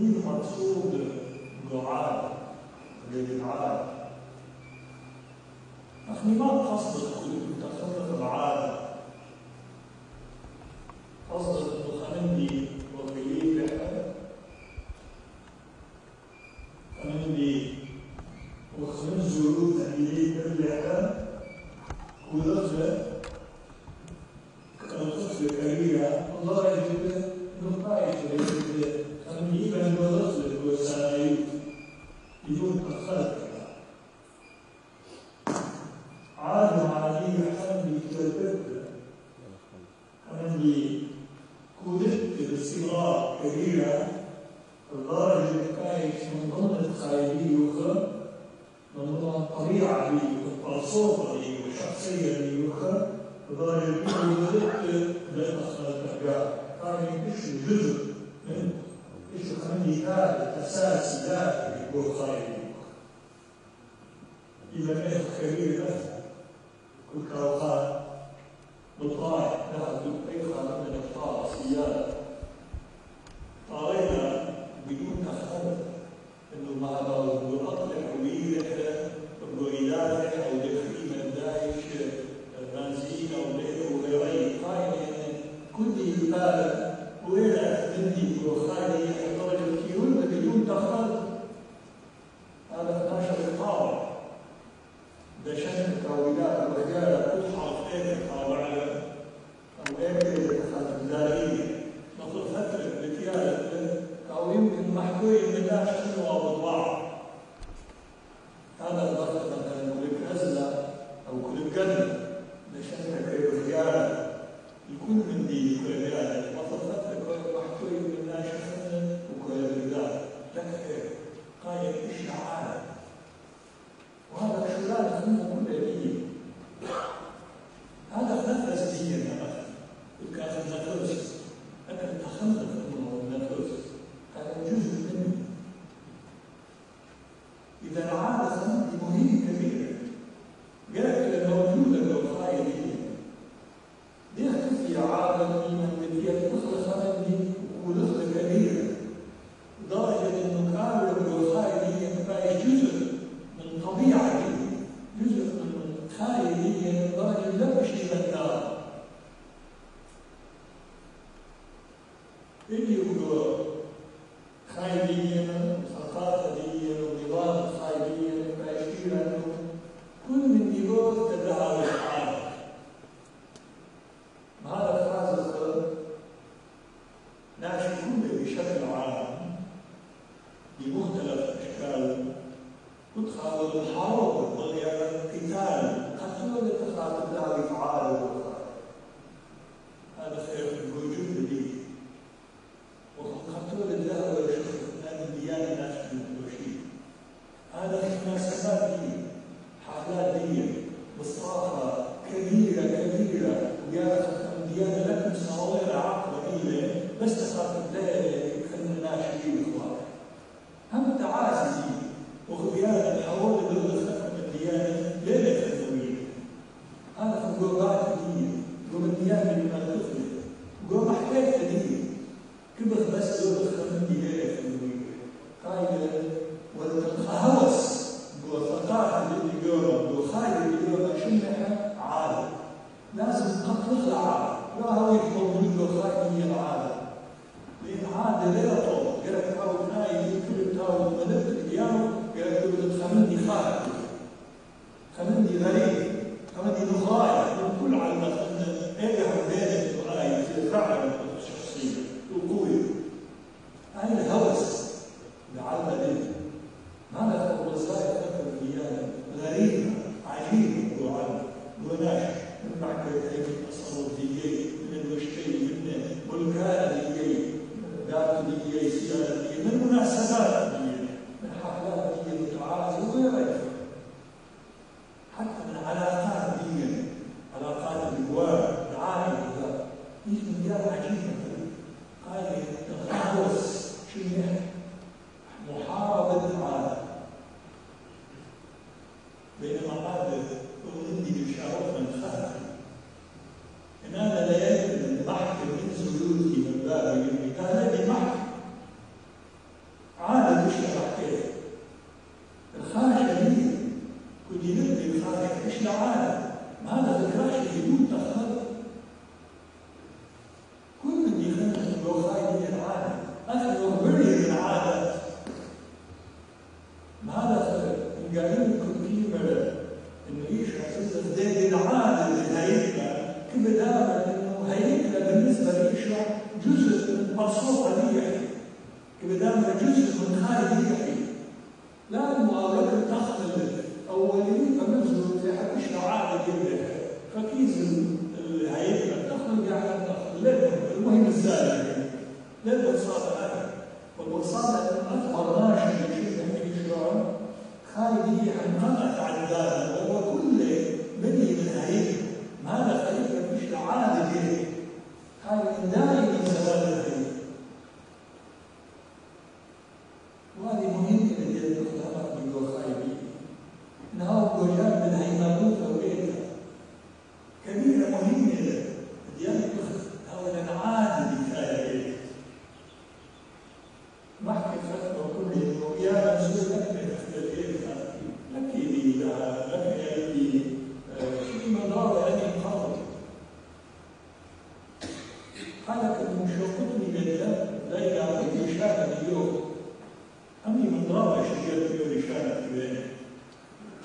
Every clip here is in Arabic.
مين مقصود دعاء للدعاء أخي ما قصدك كنت تخطط العادة قصدك انه خلندي وكيل لحالك خلندي وخلند زيوت عملية لحالك وذخلت بهذا الأساس دائم يكون خير. إذا الإخ خبير مثلا كنت وقال بالطائع من الطائع سيارة طارينا بدون تخلف إنه مع بعض نطلع وإلى developo, gre kao naj i tudi kao velik ideal, gre tudi od Hamidi Khalid, Hamidi Gharib, Hamidi Nukhaya, من كل عالم تعالى بعد ذكرى الحدود تخلق كل اللي خلق الوخاء هي العادة أثر بره العادة بعد قاعدين كنتين مرة نعيش حساسة زي العادة للهيكلة كيف دائما إنه هيكلة بالنسبة للإشرع جزء من مرصوصة ليحي كيف دائما جزء من خارج ليحي لا المعارضة تختلف أولية منزل في حق الشعراء جدا فكيز الهيئة تخرج على الضغط المهم الزاوية. لن تصادم ابدا والوصاله ما تبرناش في شده من الشعراء خارجيه عن ما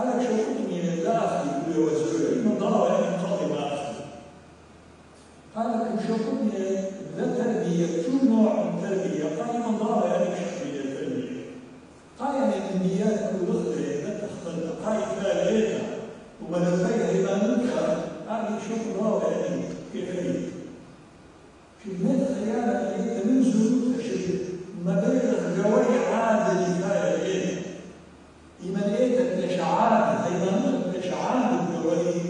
على كشفني لا أخذ بوزر المضاوع انقطع أخذ. قال كشفني ذا تربية؟ شو نوع من تربية؟ قال مضاوع يعني كشفني التربية قال يعني النيات والغدر لا تخطر قال لا ليلة ونفيها إلى منكر شوف راوع يعني كيف كمية خيانة يعني، اللي تنزل ما بين الجوي عادة كفاية شعار أيضا شعار النووي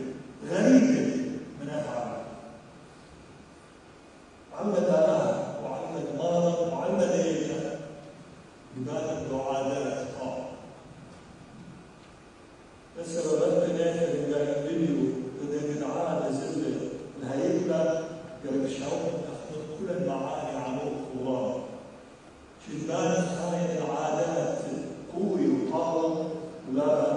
كل يتشوق كل المعاني عن الله في الناس هاي العادات قوي وطاول لا